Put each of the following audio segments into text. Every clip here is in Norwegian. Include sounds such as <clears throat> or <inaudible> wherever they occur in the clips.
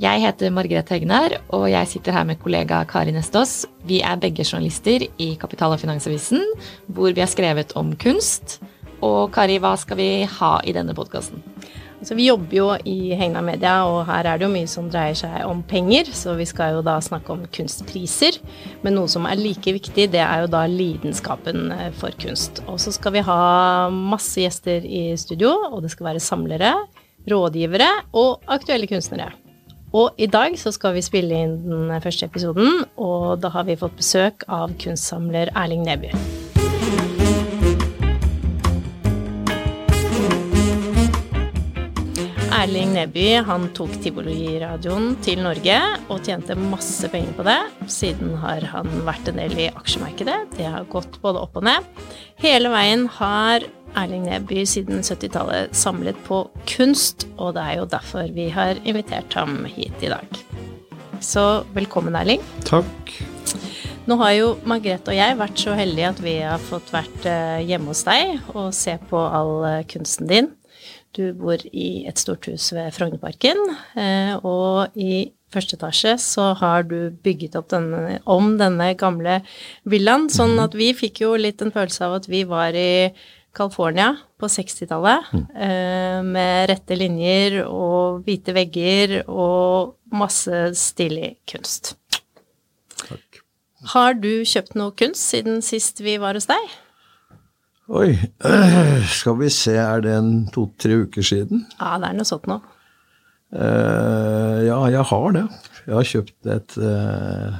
Jeg heter Margrethe Hegnar, og jeg sitter her med kollega Kari Nestås. Vi er begge journalister i Kapital- og Finansavisen, hvor vi har skrevet om kunst. Og Kari, hva skal vi ha i denne podkasten? Altså, vi jobber jo i Hegna Media, og her er det jo mye som dreier seg om penger, så vi skal jo da snakke om kunstpriser. Men noe som er like viktig, det er jo da lidenskapen eh, for kunst. Og så skal vi ha masse gjester i studio, og det skal være samlere, rådgivere og aktuelle kunstnere. Og i dag så skal vi spille inn den første episoden, og da har vi fått besøk av kunstsamler Erling Neby. Erling Neby han tok Tivoliradioen til Norge og tjente masse penger på det. Siden har han vært en del i aksjemarkedet. Det har gått både opp og ned. Hele veien har Erling Neby siden 70-tallet samlet på kunst, og det er jo derfor vi har invitert ham hit i dag. Så velkommen, Erling. Takk. Nå har jo Margrethe og jeg vært så heldige at vi har fått vært eh, hjemme hos deg og se på all eh, kunsten din. Du bor i et stort hus ved Frognerparken, eh, og i første etasje så har du bygget opp denne, om denne gamle villaen, sånn at vi fikk jo litt en følelse av at vi var i California på 60-tallet, eh, med rette linjer og hvite vegger og masse stilig kunst. Takk. Har du kjøpt noe kunst siden sist vi var hos deg? Oi, <clears throat> skal vi se, er det en to-tre uker siden? Ja, det er noe sånt nå. Uh, ja, jeg har det. Jeg har kjøpt et eh,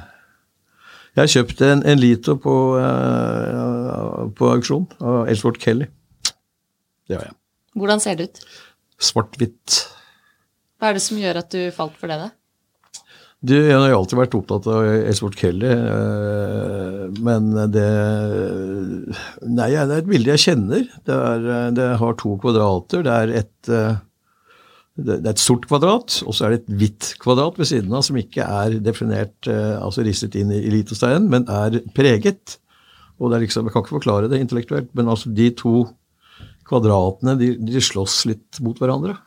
Jeg kjøpte en, en liter på, uh, på auksjon av Ellsworth Kelly. Det har jeg. Hvordan ser det ut? Svart-hvitt. Hva er det som gjør at du falt for det? da? Du, jeg har alltid vært opptatt av Ellsworth Kelly, eh, men det Nei, det er et bilde jeg kjenner. Det, er, eh, det har to kvadrater. Det er et det er et sort kvadrat, og så er det et hvitt kvadrat ved siden av som ikke er definert, altså ristet inn i litosteinen, men er preget. Og det er liksom, Jeg kan ikke forklare det intellektuelt, men altså de to kvadratene de, de slåss litt mot hverandre.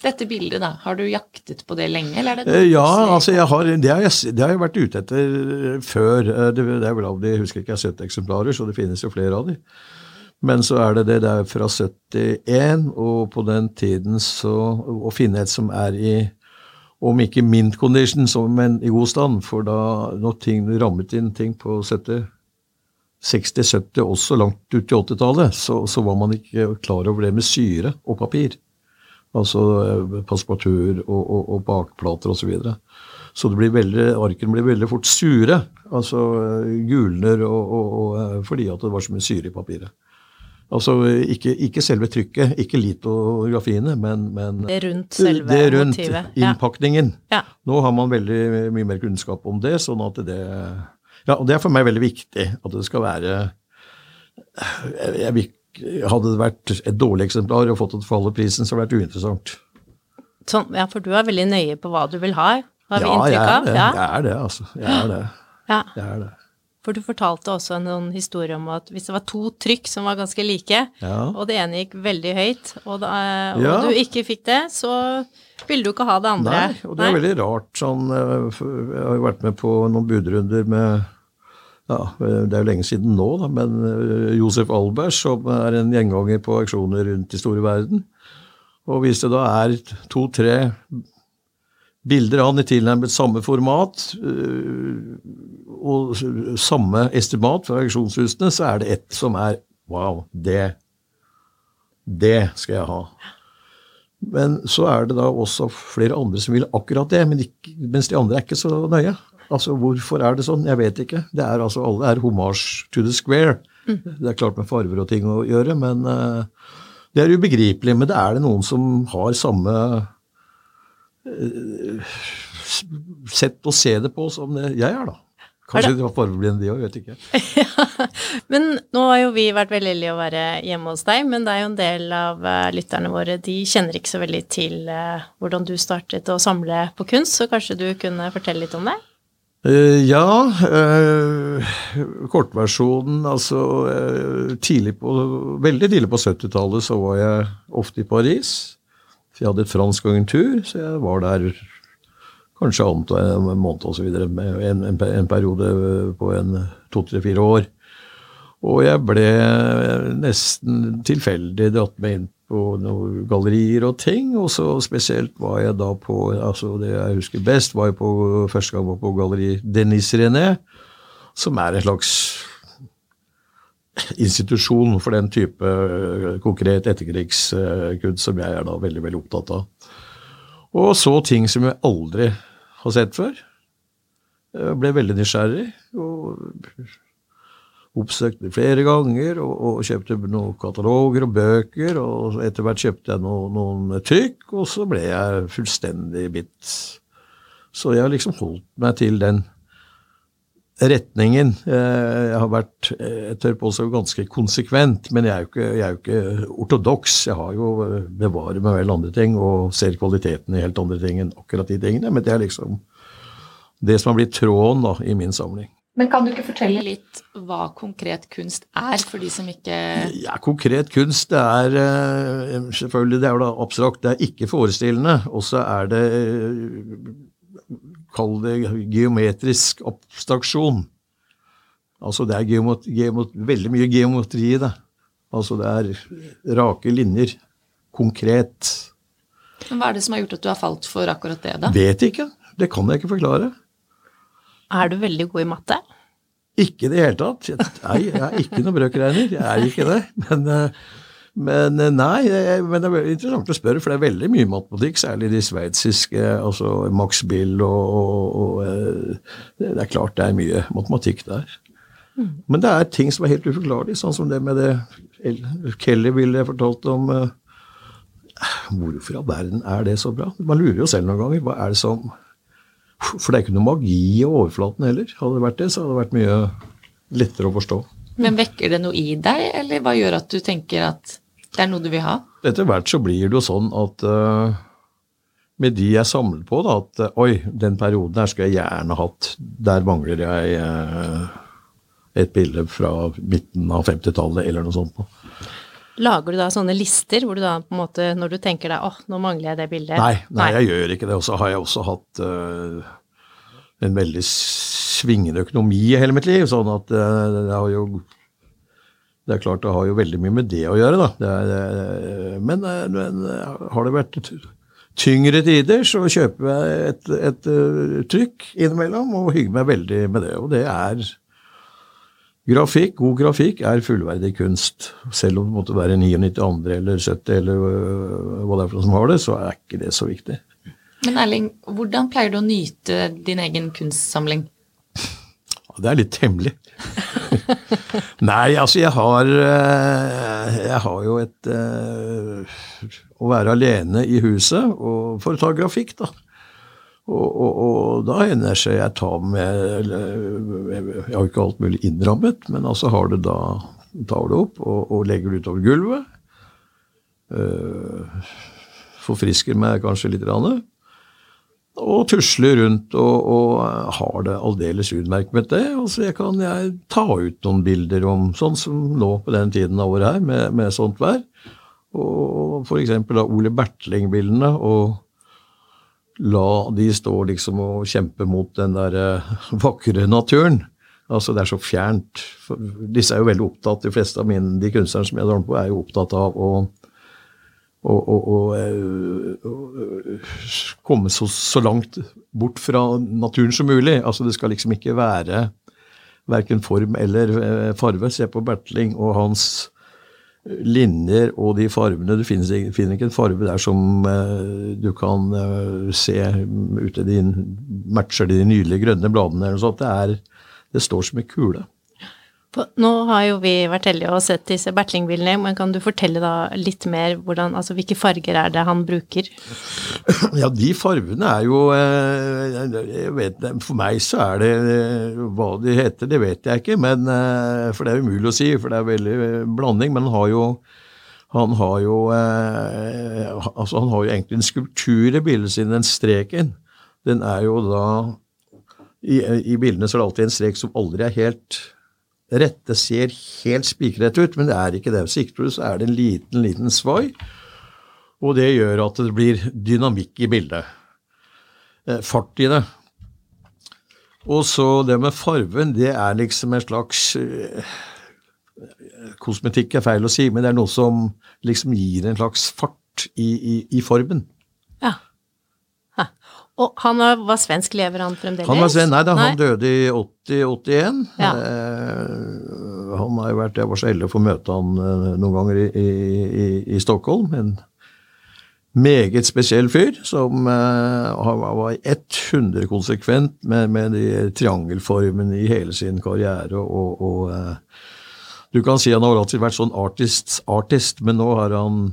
Dette bildet, da, har du jaktet på det lenge, eller er det Eh, Ja, altså jeg har, det, har jeg, det har jeg vært ute etter før. Eh, Det, det er vel av de, jeg husker ikke, jeg har 70 eksemplarer, så det finnes jo flere av de. Men så er det det der fra 71, og på den tiden så Å finne et som er i om ikke mint condition, så, men i god stand, for da når ting rammet inn ting på 70 60-70, også langt ut i 80-tallet, så, så var man ikke klar over det med syre og papir. Altså passepartout og, og, og bakplater osv. Så, videre. så det blir veldig, arkene blir veldig fort sure. Altså eh, gulner og, og, eh, fordi at det var så mye syre i papiret. Altså ikke, ikke selve trykket, ikke litografiene, men, men Det rundt selve det rundt motivet. Innpakningen. Ja. Nå har man veldig mye mer kunnskap om det, sånn at det Ja, og det er for meg veldig viktig at det skal være jeg, jeg, Hadde det vært et dårlig eksemplar og fått det for halve prisen, så hadde det vært uinteressant. Sånn, ja, for du er veldig nøye på hva du vil ha, har vi ja, inntrykk er av. Ja. Jeg er det, altså. Jeg er det. ja. Jeg er det. For du fortalte også en historie om at hvis det var to trykk som var ganske like, Ja. og det ene gikk veldig høyt, og, da, og Ja. du ikke fikk det, så ville du ikke ha det andre. Nei, og det er veldig rart sånn eh, Jeg har jo vært med på noen budrunder med ja, Det er jo lenge siden nå, da, men eh, Josef Albers, som er en gjenganger på auksjoner rundt i store verden. Og hvis det da er to-tre bilder av han i tilnærmet samme format øh, og samme estimat fra auksjonshusene, så er det ett som er Wow, det Det skal jeg ha. Men så er det da også flere andre som vil akkurat det, men ikke, mens de andre er ikke så nøye. Altså, Hvorfor er det sånn? Jeg vet ikke. Det er altså, Alle er homage to the square. Det er klart med farver og ting å gjøre, men eh, det er ubegripelig. Men det er det noen som har samme eh, sett å se det på som det jeg er, da. Kanskje de var fargeblinde, de òg, vet ikke. <laughs> Men nå har jo vi vært veldig heldige å være hjemme hos deg, men det er jo en del av eh, lytterne våre, de kjenner ikke så veldig til eh, hvordan du startet å samle på kunst, så kanskje du kunne fortelle litt om det? Eh, ja, eh, kortversjonen altså eh, tidlig på, Veldig tidlig på 70-tallet så var jeg ofte i Paris. For jeg hadde et fransk agentur, så jeg var der kanskje en måned osv. En, en, en periode på en to-tre-fire år. Og jeg ble nesten tilfeldig dratt med inn på noen gallerier og ting. Og så spesielt var jeg da på altså Det jeg husker best, var jeg på første gang var på galleri Denis René, som er en slags institusjon for den type eh, konkret etterkrigskunst som jeg er da veldig, veldig opptatt av. Og så ting som jeg aldri har sett før. Jeg ble veldig nysgjerrig. og oppsøkte flere ganger og, og kjøpte noen kataloger og bøker. Og etter hvert kjøpte jeg noen, noen trykk, og så ble jeg fullstendig bitt. Så jeg har liksom holdt meg til den retningen. Eh, Jeg har vært jeg tør påstå ganske konsekvent, men jeg er jo ikke, jeg er jo ikke ortodoks. Jeg har jo eh, bevarer meg vel andre ting og ser kvaliteten i helt andre ting enn akkurat de tingene. Men det er liksom det som har blitt tråden da, i min samling. Men kan du ikke fortelle litt hva konkret kunst er, for de som ikke Ja, konkret kunst, det er eh, selvfølgelig det er jo da abstrakt, det er ikke forestillende. Og så er det eh, Kall det geometrisk abstraksjon. Altså det er geomot, geomot, veldig mye geometri i det. Altså det er rake linjer. Konkret. Men Hva er det som har gjort at du har falt for akkurat det, da? Vet ikke. Det kan jeg ikke forklare. Er du veldig god i matte? Ikke i det hele tatt. Jeg, nei, jeg er ikke noen brøkregner. Jeg er ikke det. Men, eh, men eh, nei, men det er veldig interessant å spørre, for det er veldig mye matematikk, særlig de sveitsiske, altså Max Bill og, og, og eh, Det er klart det er mye matematikk der. Men det er ting som er helt uforklarlig, sånn som det med det Kelly ville fortalt om eh, Hvorfor i all verden er det så bra? Man lurer jo selv noen ganger. Hva er det som For det er ikke noe magi i overflaten heller. Hadde det vært det, så hadde det vært mye lettere å forstå. Men vekker det noe i deg, eller hva gjør at du tenker at det er noe du vil ha? Etter hvert så blir det jo sånn at uh, med de jeg samler på, da, at uh, oi, den perioden her skulle jeg gjerne hatt. Der mangler jeg uh, et bilde fra midten av 50-tallet eller noe sånt. Da. Lager du da sånne lister hvor du da på en måte, når du tenker deg åh, nå mangler jeg det bildet? Nei, nei, jeg gjør ikke det. Og så har jeg også hatt en veldig svingende økonomi i hele mitt liv, sånn at det har jo det er klart det har jo veldig mye med det å gjøre, da. Det er, men, eh, men eh, har det vært tyngre tider, så kjøper jeg et, et eh, trykk innimellom og hygger meg veldig med det. Og det er Grafikk, god grafikk, er fullverdig kunst. Selv om det måtte være 99 andre eller 70 eller hva det er for noe som har det, så er ikke det så viktig. Men Erling, hvordan pleier du å nyte din egen kunstsamling? Det er litt hemmelig. <laughs> Nei, altså jeg har øh, Jeg har jo et øh, Å være alene i huset og for å ta grafikk, da. Og, og, og da hender det seg jeg tar med Jeg har ikke alt mulig innrammet, men altså har det da tar det opp og, og legger det utover gulvet. Uh, forfrisker meg kanskje litt. Rann, og tusler rundt og, og har det aldeles utmerket det. Og så kan jeg ta ut noen bilder om sånn som nå på den tiden av året her, med, med sånt vær. Og eksempel da Ole Bertling-bildene, og la de stå liksom og kjempe mot den der eh, vakre naturen. Altså Det er så fjernt. For disse er jo veldig opptatt, de fleste av mine, de kunstnerne som jeg drar på, er jo opptatt av å og, og, og, eh, komme så, så langt bort fra naturen som mulig. Altså Det skal liksom ikke være verken form eller eh, farve. Se på Bertling og hans linjer og de fargene. Du finner, finner ikke en farge der som eh, du kan se ute din, matcher de nydelige grønne bladene eller noe sånt. Det, er, det står som en kule. Nå har jo vi vært heldige og sett disse Bertling-bilene, men kan du fortelle da litt mer hvordan, altså hvilke farger er det han bruker? Ja, de fargene er jo eh, vet, For meg så er det eh, Hva de heter, det vet jeg ikke, men, eh, for det er umulig å si, for det er veldig blanding. Men han har jo han har jo, altså han har jo egentlig en skulptur i bildet sitt, den streken. Den er jo da I, i bildene så er det alltid en strek som aldri er helt rette ser helt spikrett ut, men det er ikke det. Sikter du, så er det en liten, liten svai, og det gjør at det blir dynamikk i bildet. Eh, fart i det. Og så det med farven, det er liksom en slags eh, Kosmetikk er feil å si, men det er noe som liksom gir en slags fart i, i, i formen. Og han var svensk, lever han fremdeles? Han var svensk, nei da, han døde i 80-81. Ja. Eh, han har jo vært, Jeg var så heldig å få møte han eh, noen ganger i, i, i Stockholm. En meget spesiell fyr som eh, var 100 konsekvent med, med de triangelformene i hele sin karriere. og, og eh, du kan si han har alltid vært sånn artist, artist, men nå har han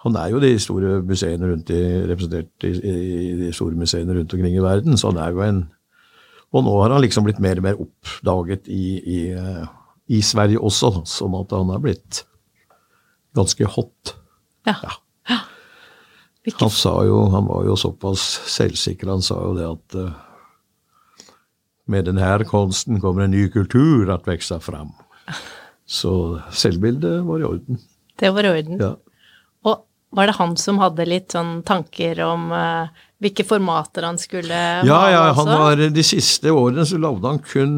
han er jo de store museene rundt i, representert i, i, de store museene rundt omkring i verden, så han er jo en Og nå har han liksom blitt mer og mer oppdaget i, i, i Sverige også, sånn at han er blitt ganske hot. Ja. ja. Han sa jo, han var jo såpass selvsikker, han sa jo det at uh, med denne kunsten kommer en ny kultur at vokse fram. <laughs> Så selvbildet var i orden. Det var i orden. Ja. Var det han som hadde litt sånn tanker om uh, hvilke formater han skulle Ja, ja, han var de siste årene så lagde han kun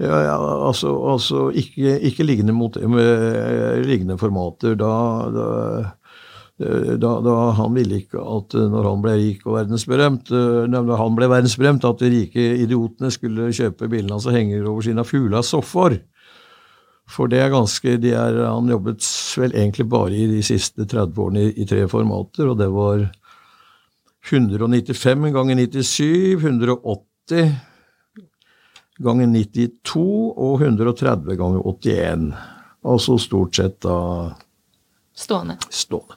ja, ja, altså, altså ikke, ikke liggende, mot, med, liggende formater. Da, da, da, da, Han ville ikke at når han ble rik og verdensberømt, når han ble verdensberømt, at de rike idiotene skulle kjøpe bilene hans og henge over sine fugler soffer. For det er ganske de er, Han jobbet vel egentlig bare i de siste 30 årene i, i tre formater, og det var 195 ganger 97, 180 ganger 92 og 130 ganger 81. Altså stort sett da Stående. stående.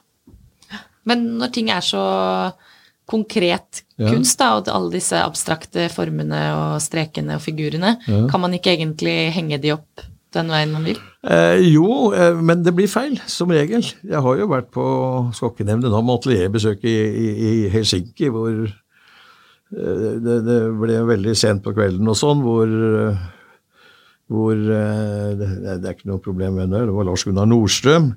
Men når ting er så konkret Ja. kunst, da, og alle disse abstrakte formene og strekene og figurene, kan man ikke egentlig henge de opp den veien man vil? Eh, jo, eh, men det blir feil, som regel. Jeg har jo vært på skal nå med atelierbesøk i, i, i Helsinki, hvor eh, det, det ble veldig sent på kvelden og sånn, hvor, eh, hvor eh, det, det er ikke noe problem med det. Det var Lars Gunnar Nordstrøm,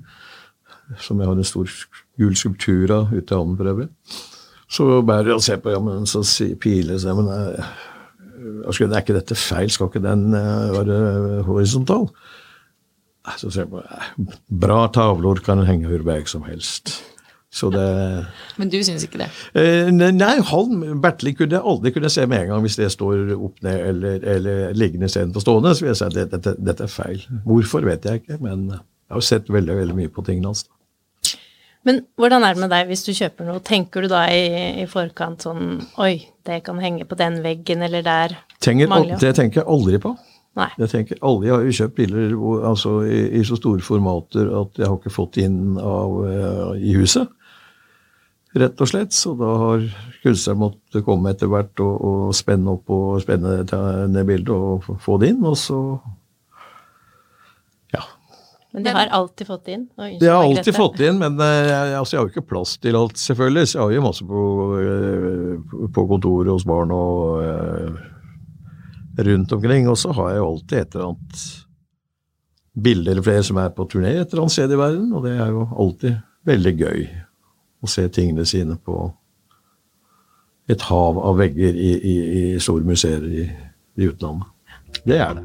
som jeg har en stor gul skulptur av ute i havnen for øvrig. Så bærer jeg og ser på, ja, men så sier Pile seg, men er ikke dette feil? Skal ikke den eh, være horisontal? Så ser jeg på eh, Bra tavler kan henge hvor vei som helst. Så det Men du syns ikke det? eh, Nei, han, Bertli kunne jeg aldri kunne se med en gang hvis det står opp ned eller, eller liggende istedenfor stående. Så vil jeg si at dette, dette, er feil. Hvorfor vet jeg ikke, men jeg har sett veldig veldig mye på tingene hans. Men hvordan er det med deg hvis du kjøper noe? Tenker du da i, i forkant sånn Oi, det kan henge på den veggen eller der? Tenker, det tenker jeg aldri på. Nei. Jeg tenker, aldri, jeg har jo kjøpt biler altså, i, i så store formater at jeg har ikke fått inn av, uh, i huset. Rett og slett. Så da har kunstneren måttet komme etter hvert og, og spenne opp og spenne ned bildet og få- det inn. Og så. Men de har alltid fått inn? Det har alltid fått inn, men eh, jeg, altså, jeg har jo ikke plass til alt, selvfølgelig. Så jeg har jo masse på, eh, på kontoret hos barn og eh, rundt omkring. Og så har jeg jo alltid et eller annet bilde eller flere som er på turné et eller annet sted i verden, og det er jo alltid veldig gøy å se tingene sine på et hav av vegger i, i, i store museer i, i utlandet. Det er det.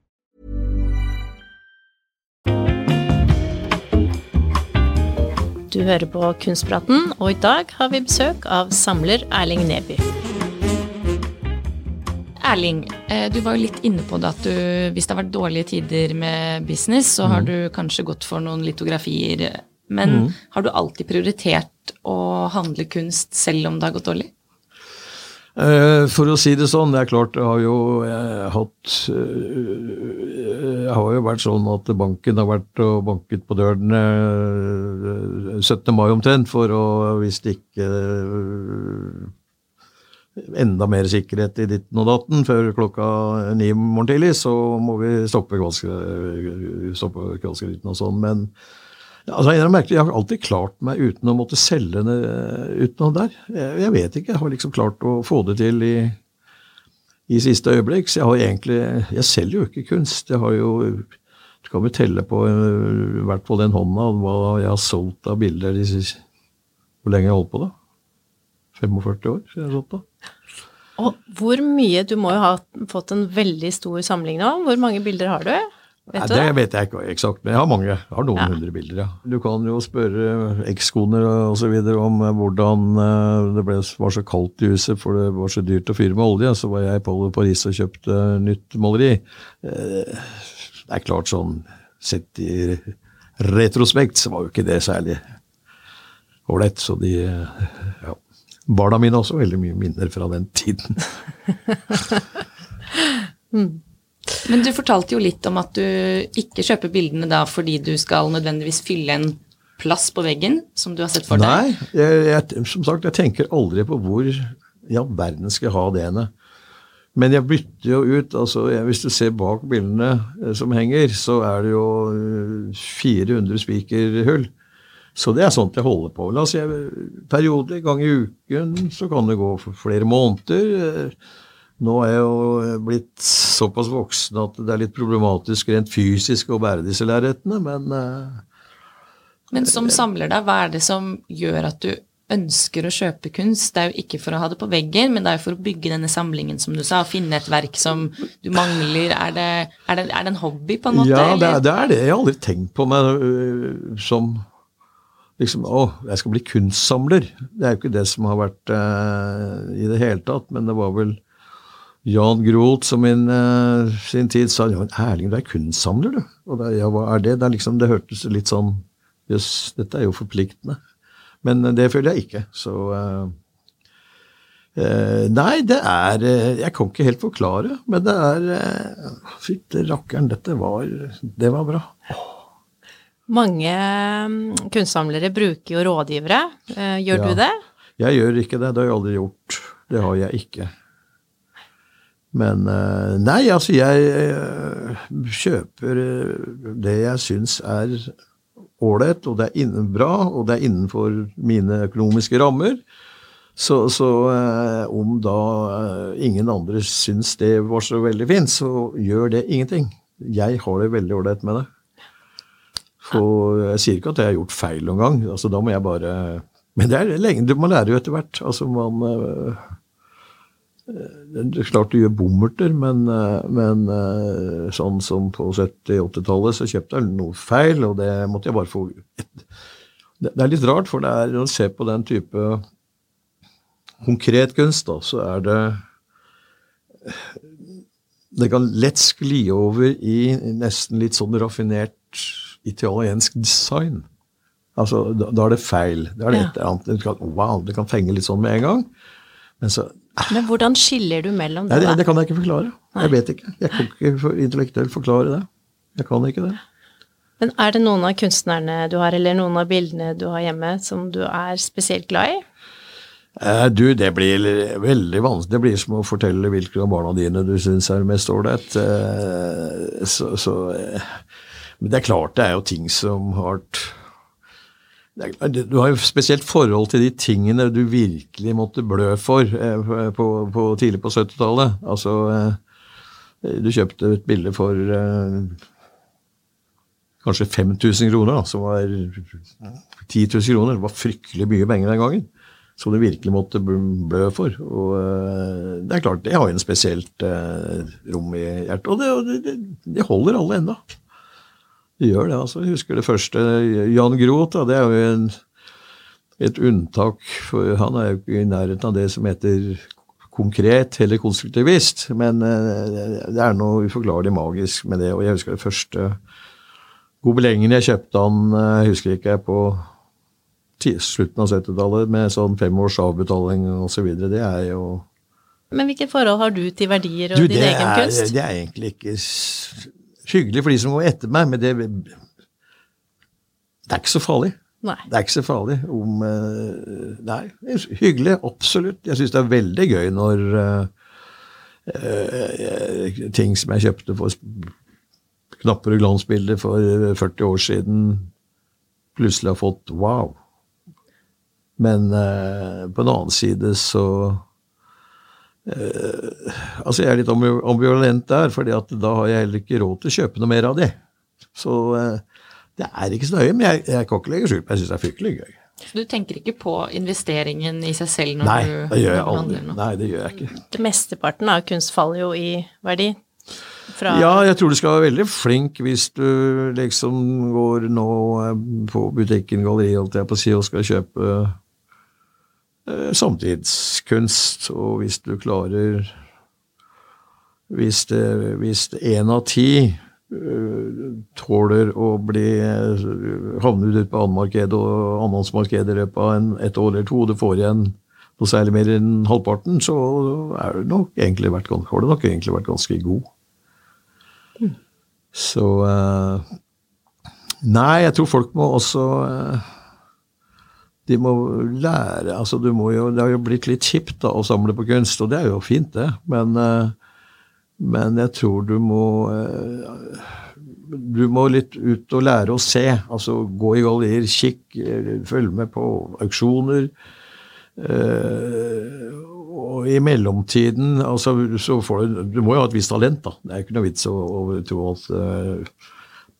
Du hører på Kunstpraten, og i dag har vi besøk av samler Erling Neby. Erling, eh, du var jo litt inne på det at du, hvis det har vært dårlige tider med business, så har du kanskje gått for noen litografier. Men har du alltid prioritert å handle kunst selv om det har gått dårlig? Eh, For å si det sånn, det er klart det har jo jeg, hatt Det har jo vært sånn at banken har vært og banket på døren eh, 17. mai omtrent for å hvis det ikke eh, enda mer sikkerhet i ditten og datten før klokka ni i morgen tidlig, så må vi stoppe kvalskreditten og sånn. Men altså, jeg, merkelig, jeg har alltid klart meg uten å måtte selge det uten noe der. Jeg, jeg vet ikke, jeg har liksom klart å få det til i, i siste øyeblikk. Så jeg har egentlig Jeg selger jo ikke kunst. Jeg har jo Du kan vel telle på øh, i hvert fall den hånda hva jeg har solgt av bilder de siste Hvor lenge jeg har holdt på, da? 45 år siden jeg har solgt, da. Og hvor mye Du må jo ha fått en veldig stor samling nå. Hvor mange bilder har du? Vet Nei, du det det? vet jeg ikke eksakt, men jeg har mange. Jeg har noen Ja. hundre bilder, ja. Du kan jo spørre ekskoner osv. om eh, hvordan eh, det ble, var så kaldt i huset, for det var så dyrt å fyre med olje. Så var jeg på Paris og kjøpte nytt maleri. Eh, Det er klart sånn sett i retrospekt så var jo ikke det særlig ålreit. Så de ja. Barna mine har også veldig mye minner fra den tiden. <laughs> <laughs> Men du fortalte jo litt om at du ikke kjøper bildene da fordi du skal nødvendigvis fylle en plass på veggen, som du har sett for deg. Nei, jeg, jeg, som sagt, jeg tenker aldri på hvor i all verden skal jeg ha det henne. Men jeg bytter jo ut altså Hvis du ser bak bildene eh, som henger, så er det jo eh, 400 spikerhull. Så det er sånt jeg holder på. La oss si perioder, gang i uken, så kan det gå flere måneder. Eh, Nå er jeg jo blitt såpass voksen at det er litt problematisk rent fysisk å bære disse lerretene, men eh, Men som samler, da, hva er det som gjør at du ønsker å kjøpe kunst? Det er jo ikke for å ha det på veggen, men det er jo for å bygge denne samlingen, som du sa. og Finne et verk som du mangler. Er det, er det, er det en hobby, på en måte? Ja, det er, det er det. Jeg har aldri tenkt på meg øh, som liksom Å, jeg skal bli kunstsamler. Det er jo ikke det som har vært uh, i det hele tatt, men det var vel Jan Groth som i uh, sin tid sa ja, Erling, du er kunstsamler, du. Og det, ja, hva er det? Det, er liksom, det hørtes litt sånn Jøss, dette er jo forpliktende. Men uh, det føler jeg ikke. Så uh, Eh, nei, det er eh, Jeg kan ikke helt forklare, men det er eh, Fytte rakkeren, dette var Det var bra. Mange mm, kunstsamlere bruker jo rådgivere. Eh, Gjør Ja. du det? Jeg gjør ikke det. Det har jeg aldri gjort. Det har jeg ikke. Men eh, Nei, altså, jeg eh, kjøper eh, det jeg syns er ålreit, og det er innen bra, og det er innenfor mine økonomiske rammer. Så, så om da ingen andre syns det var så veldig fint, så gjør det ingenting. Jeg har det veldig ålreit med det. For jeg sier ikke at jeg har gjort feil noen gang. altså Da må jeg bare Men det er lenge, du må lære jo etter hvert. Altså man Det er klart du gjør bommerter, men, øh, men øh, sånn som på 70-80-tallet så kjøpte jeg noe feil, og det måtte jeg bare få et, Det det er litt rart, for det er, å se på den type konkret kunst, da, så er det Det kan lett skli over i nesten litt sånn raffinert italiensk design. Altså, da, da er det feil. Da er det Ja. et eller annet, det kan, Wow, det kan fenge litt sånn med en gang. Men så Men hvordan skiller du mellom Nei, det, det, kan jeg ikke forklare. Nei. Jeg vet ikke. Jeg kan ikke for, intellektuelt forklare det. Jeg kan ikke det. Men er det noen av kunstnerne du har, eller noen av bildene du har hjemme, som du er spesielt glad i? Eh, du, det blir veldig vanskelig. Det blir som å fortelle hvilke av barna dine du syns er mest ålreit. Eh, så, så eh, Men det er klart det er jo ting som har Du har jo spesielt forhold til de tingene du virkelig måtte blø for på, på, tidlig på 70-tallet. Altså, du kjøpte et bilde for kanskje 5000 kroner, da, som var 10 000 kroner. Det var fryktelig mye penger den gangen som du virkelig måtte blø for. Og det er klart, det har jo en spesielt rom i hjertet. Og det, det, det holder alle ennå. Det gjør det, altså. Jeg husker det første. Jan Groth, det er jo en, et unntak. For han er jo ikke i nærheten av det som heter konkret eller konstruktivist. Men uh, det er noe uforklarlig magisk med det. Og jeg husker det første gobelengen jeg kjøpte han, jeg husker ikke jeg på slutten av 70-tallet med sånn fem års avbetaling osv. Det er jo Men hvilket forhold har du til verdier og du, din egen er, kunst? Det er egentlig ikke hyggelig for de som går etter meg, men det, det er ikke så farlig. Nei. Det er ikke så farlig om eh, Nei, hyggelig, absolutt. Jeg syns det er veldig gøy når uh, uh, ting som jeg kjøpte for knapper og glansbilder for 40 år siden, plutselig har fått wow. Men uh, på den annen side så Altså, jeg er litt ambivalent der, fordi at da har jeg heller ikke råd til å kjøpe noe mer av det. Så eh, det er ikke så nøye, men jeg, jeg kan ikke legge skjul på jeg syns det er fryktelig gøy. Så du tenker ikke på investeringen i seg selv når Nei, du det gjør jeg handler aldri. nå? Nei, det gjør jeg ikke. Det Mesteparten av kunst faller jo i verdi. Fra Ja, jeg tror du skal være veldig flink hvis du liksom går nå eh, på butikken, galleri, holdt jeg på å si, og skal kjøpe eh, samtidskunst. Og hvis du klarer Hvis det hvis én av ti uh, tåler å bli havnet havne ut på annenmarkedet og annenhåndsmarkedet i løpet av en, et år eller to, og du får igjen noe særlig mer enn halvparten, så er det nok egentlig vært, har du nok egentlig vært ganske god. Så uh, Nei, jeg tror folk må også eh, De må lære altså du må jo, Det har jo blitt litt kjipt da, å samle på kunst, og det er jo fint, det. Men, eh, men jeg tror du må eh, Du må litt ut og lære å se. Altså gå i gallier, kikk, følge følg med på auksjoner. Eh, og i mellomtiden altså, så får du Du må jo ha et visst talent, da. Det er ikke noe vits å, å tro at eh,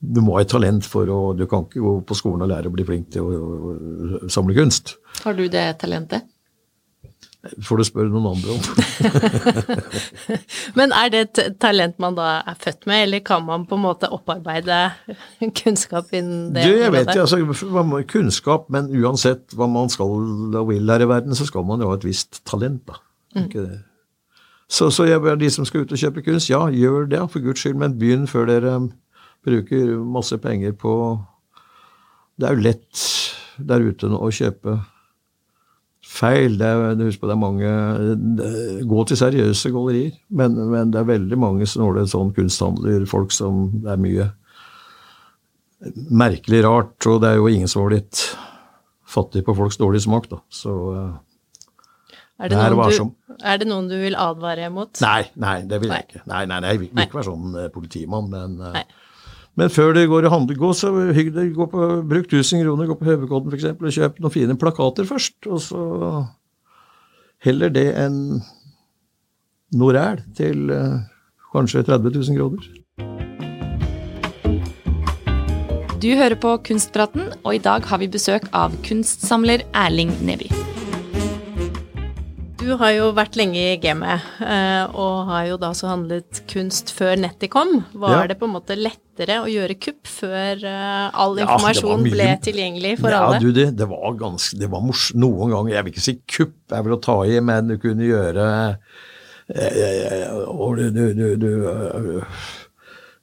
Du må ha et talent for å Du kan ikke gå på skolen og lære å bli flink til å, å, å samle kunst. Har du det talentet? får du spørre noen andre om. <laughs> Men er det et talent man da er født med, eller kan man på en måte opparbeide kunnskap innen det Du, jeg vet jo, altså, kunnskap, men uansett hva man skal og vil her i verden, så skal man jo ha et visst talent, da. Ikke det? Så, så jeg, de som skal ut og kjøpe kunst, ja, gjør det, for guds skyld, men begynn før dere bruker masse penger på Det er jo lett der ute å kjøpe feil. Det er, du husker på, det er mange Gå til seriøse gallerier, men, men det er veldig mange snåle sånn kunsthandlerfolk som det er mye merkelig rart, og det er jo ingen som har blitt fattig på folks dårlige smak, da. Så Er det, du, er det noen du vil advare mot? Nei, nei, det vil jeg ikke. Nei, nei, nei, jeg vil Nei. ikke være sånn eh, politimann, men eh, Nei. Men før det går og handler, så hygg deg. Gå på, bruk 1000 kroner, gå på Høvekodden f.eks. og kjøp noen fine plakater først. Og så heller det enn noe ræl til eh, kanskje 30 000 kroner. Du hører på Kunstpraten, og i dag har vi besøk av kunstsamler Erling Neby. Du har jo vært lenge i gamet, eh, og har jo da så handlet kunst før nettet kom. Var Ja. det på en måte lettere å gjøre kupp før eh, all Ja, informasjon mye- ble tilgjengelig for ja, alle? Du, det, det var ganske Det var mors noen ganger Jeg vil ikke si kupp, jeg vil ta i, men du kunne gjøre eh, Og du, du, du, du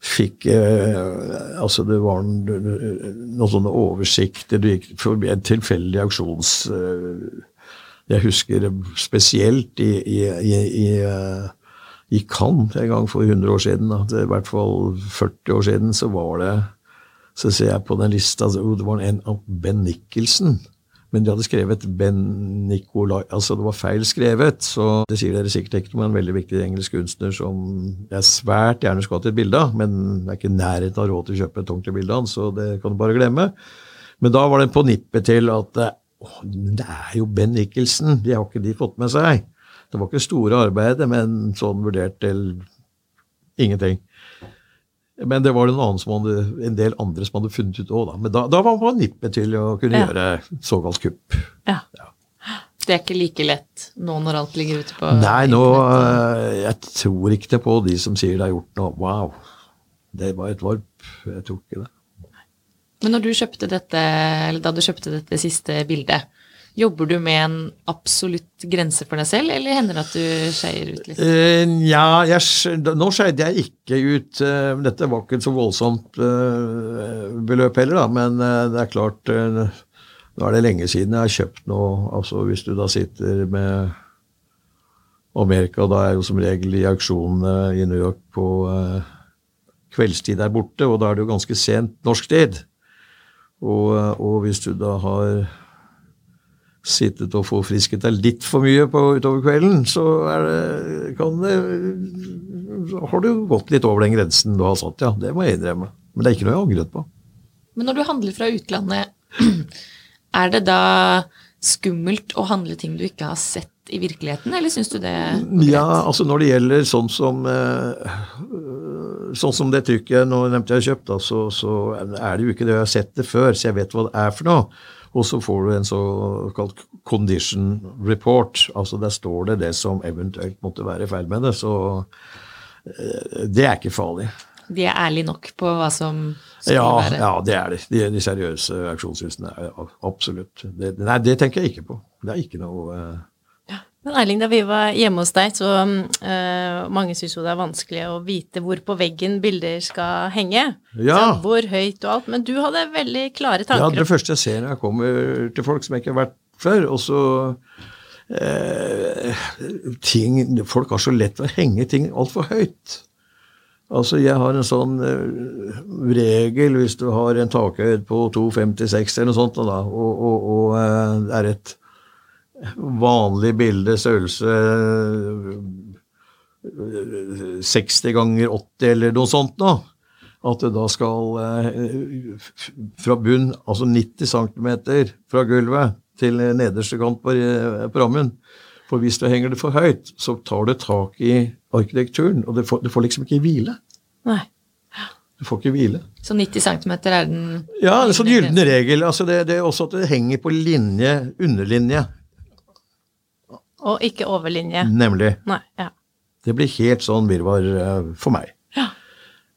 fikk eh, Altså, det var noen sånne oversikter Du gikk forbi en tilfeldig auksjons... eh, jeg husker spesielt i, i, i, i, eh, i Cannes en gang for 100 år siden, da, i hvert fall 40 år siden, så var det Så ser jeg på den lista, så det var en av Ben Nicholson Men de hadde skrevet Ben Nicolai Altså, det var feil skrevet, så det sier dere sikkert ikke men en veldig viktig engelsk kunstner som jeg svært gjerne skulle hatt et bilde av, men det er ikke nærheten av råd til å kjøpe et ordentlig bilde av han, så det kan du bare glemme. Men da var det på nippet til at å, det er jo Ben Nicholson, de har ikke de fått med seg. Det var ikke store arbeidet, men sånn vurdert til ingenting. Men det var det en, som hadde, en del andre som hadde funnet ut òg, da. Men da, da var man nippet til å kunne Ja. gjøre såkalt kupp. Ja. Det er ikke like lett nå når alt ligger ute på Nei, nå øh, Jeg tror ikke det på de som sier det er gjort noe. Wow, det var et varp. Jeg tror ikke det. Men du dette, da du kjøpte dette siste bildet, jobber du med en absolutt grense for deg selv, eller hender det at du skeier ut litt? Uh, ja, jeg, nå skeide jeg ikke ut Uh, Dette var ikke et så voldsomt uh, beløp heller, da, men eh, det er klart eh, Nå er det lenge siden jeg har kjøpt noe. altså Hvis du da sitter med Amerika, da er jo som regel i auksjonene i New York på eh, kveldstid der borte, og da er det jo ganske sent norsk tid. Og, og hvis du da har sittet og forfrisket deg litt for mye på, utover kvelden, så det, kan det, har du gått litt over den grensen du har satt, ja. Det må jeg innrømme. Men det er ikke noe jeg har angret på. Men når du handler fra utlandet, <clears throat> er det da skummelt å handle ting du ikke har sett i virkeligheten, eller syns du det? Ja, altså når det gjelder sånn som eh, Sånn som det trykket nå nevnte jeg kjøpt, da, så, så er det jo ikke det jeg har sett det før, så jeg vet hva det er for noe. Og så får du en såkalt condition report. altså Der står det det som eventuelt måtte være feil med det. Så eh, det er ikke farlig. De er ærlige nok på hva som skal Ja, være? ja, det er de. De, de seriøse auksjonshusene. Absolutt. Det, nei, det tenker jeg ikke på. Det er ikke noe eh, Men Erling, da vi var hjemme hos deg, så uh, mange syns jo det er vanskelig å vite hvor på veggen bilder skal henge. Ja. Så Hvor høyt og alt. Men du hadde veldig klare tanker. Ja, det første jeg ser når jeg kommer til folk som jeg ikke har vært før, og så uh, ting, Folk har så lett for å henge ting altfor høyt. Altså, jeg har en sånn uh, regel hvis du har en takhøyde på 2,56 eller noe sånt, da, og, og, og det er et vanlig bilde, størrelse eh, 60 ganger 80 eller noe sånt noe. at det da skal eh, fra bunn, altså 90 cm fra gulvet til nederste kant på, eh, på rammen. For hvis du henger det for høyt, så tar det tak i arkitekturen, og du får, du får liksom ikke hvile. Nei. Du får ikke hvile. Så 90 cm er den Ja, en sånn gylne regel. altså det, det er også at det henger på linje, underlinje, Og ikke overlinje. nemlig. Nei. Ja. Det blir helt sånn virvar eh, for meg. Ja.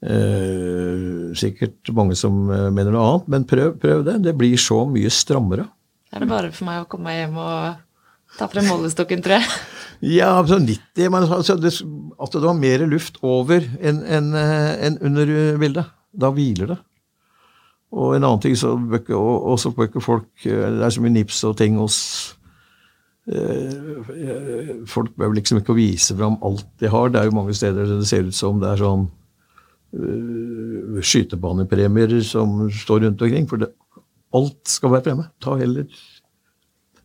Eh, sikkert mange som eh, mener noe annet, men prøv, prøv det. Det blir så mye strammere. Er det bare for meg å komme meg hjem og ta frem målestokken, tror jeg? <laughs> Ja, altså 90, men altså, det, at det var mer luft over enn en, en under eh, bildet. Da hviler det. Og en annen ting, så bøkker, også ikke folk Det er så mye nips og ting hos Folk bør liksom ikke vise fram alt de har. Det er jo mange steder det ser ut som det er sånn eh, skytebanepremier som står rundt omkring. For det, alt skal være fremme. Ta heller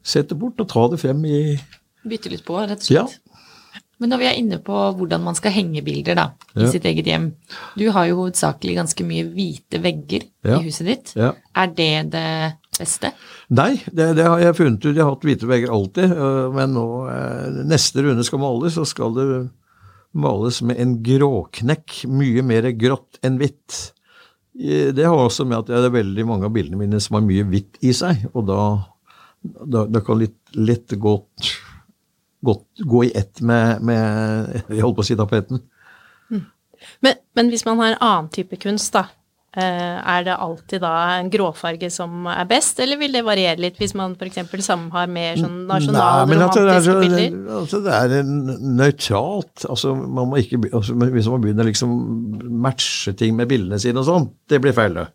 Sett det bort og ta det frem i Bytte litt på, rett og slett. Men når vi er inne på hvordan man skal henge bilder da, i Ja. sitt eget hjem Du har jo hovedsakelig ganske mye hvite vegger Ja. i huset ditt. Ja. Er det det beste? Nei, det, det har jeg funnet ut. Jeg har hatt hvite vegger alltid. øh, Men nå, øh, neste runde skal males, så skal det males med en gråknekk. Mye mer grått enn hvitt. Det har også med at det er veldig mange av bildene mine som har mye hvitt i seg. Og da, da, da kan litt lett godt, godt gå i ett med, med Jeg holdt på å si tapeten. Men, men hvis man har en annen type kunst, da, er det alltid da en gråfarge som er best, eller vil det variere litt hvis man f.eks. sammen har mer sånn nasjonale, men at det er, romantiske bilder? altså det er en- nøytralt. Altså, man må ikke, altså, hvis man begynner liksom matche ting med bildene sine og sånn, det blir feil, det.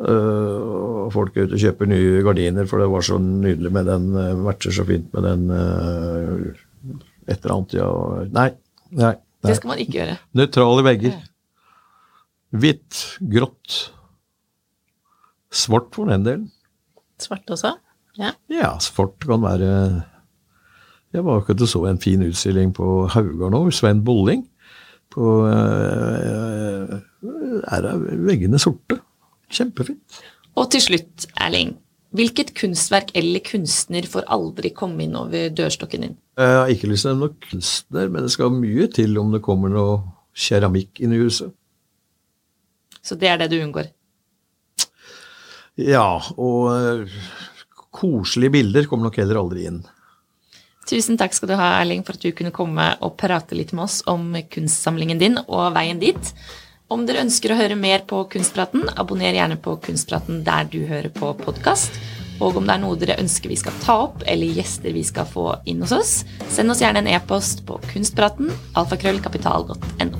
Uh, folk er ute og kjøper nye gardiner, for det var så nydelig med den, uh, matcher så fint med den uh, et eller annet, ja. Nei, nei. nei. Det skal man ikke gjøre. Nøytrale vegger. Hvitt, grått, svart for den delen. Svart også? Ja. Ja, svart kan være Jeg var akkurat og så en fin utstilling på Haugar nå, Svein Bolling. På eh, Er veggene sorte? Kjempefint. Og til slutt, Erling. Hvilket kunstverk eller kunstner får aldri komme inn over dørstokken din? Jeg har ikke lyst til å nevne noen kunstner, men det skal mye til om det kommer noe keramikk inn i huset. Så det er det du unngår. Ja, og eh, koselige bilder kommer nok heller aldri inn. Tusen takk skal du ha, Erling, for at du kunne komme og prate litt med oss om kunstsamlingen din og veien dit. Om dere ønsker å høre mer på Kunstpraten, abonner gjerne på Kunstpraten der du hører på podkast. Og om det er noe dere ønsker vi skal ta opp, eller gjester vi skal få inn hos oss, send oss gjerne en e-post på kunstpraten, alfakrøllkapital.no.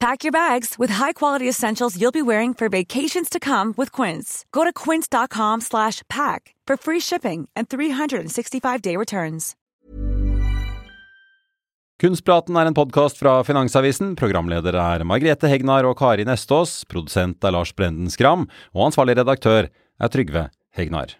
Pack your bags with high-quality essentials you'll be wearing for vacations to come with Quince. Go to quince.com slash pack for free shipping and 365-day returns. Kunstpraten er en podkast fra Finansavisen. Programleder er Margrethe Hegnar og Kari Nestås. Produsent er Lars Brenden Skram. Og ansvarlig redaktør er Trygve Hegnar.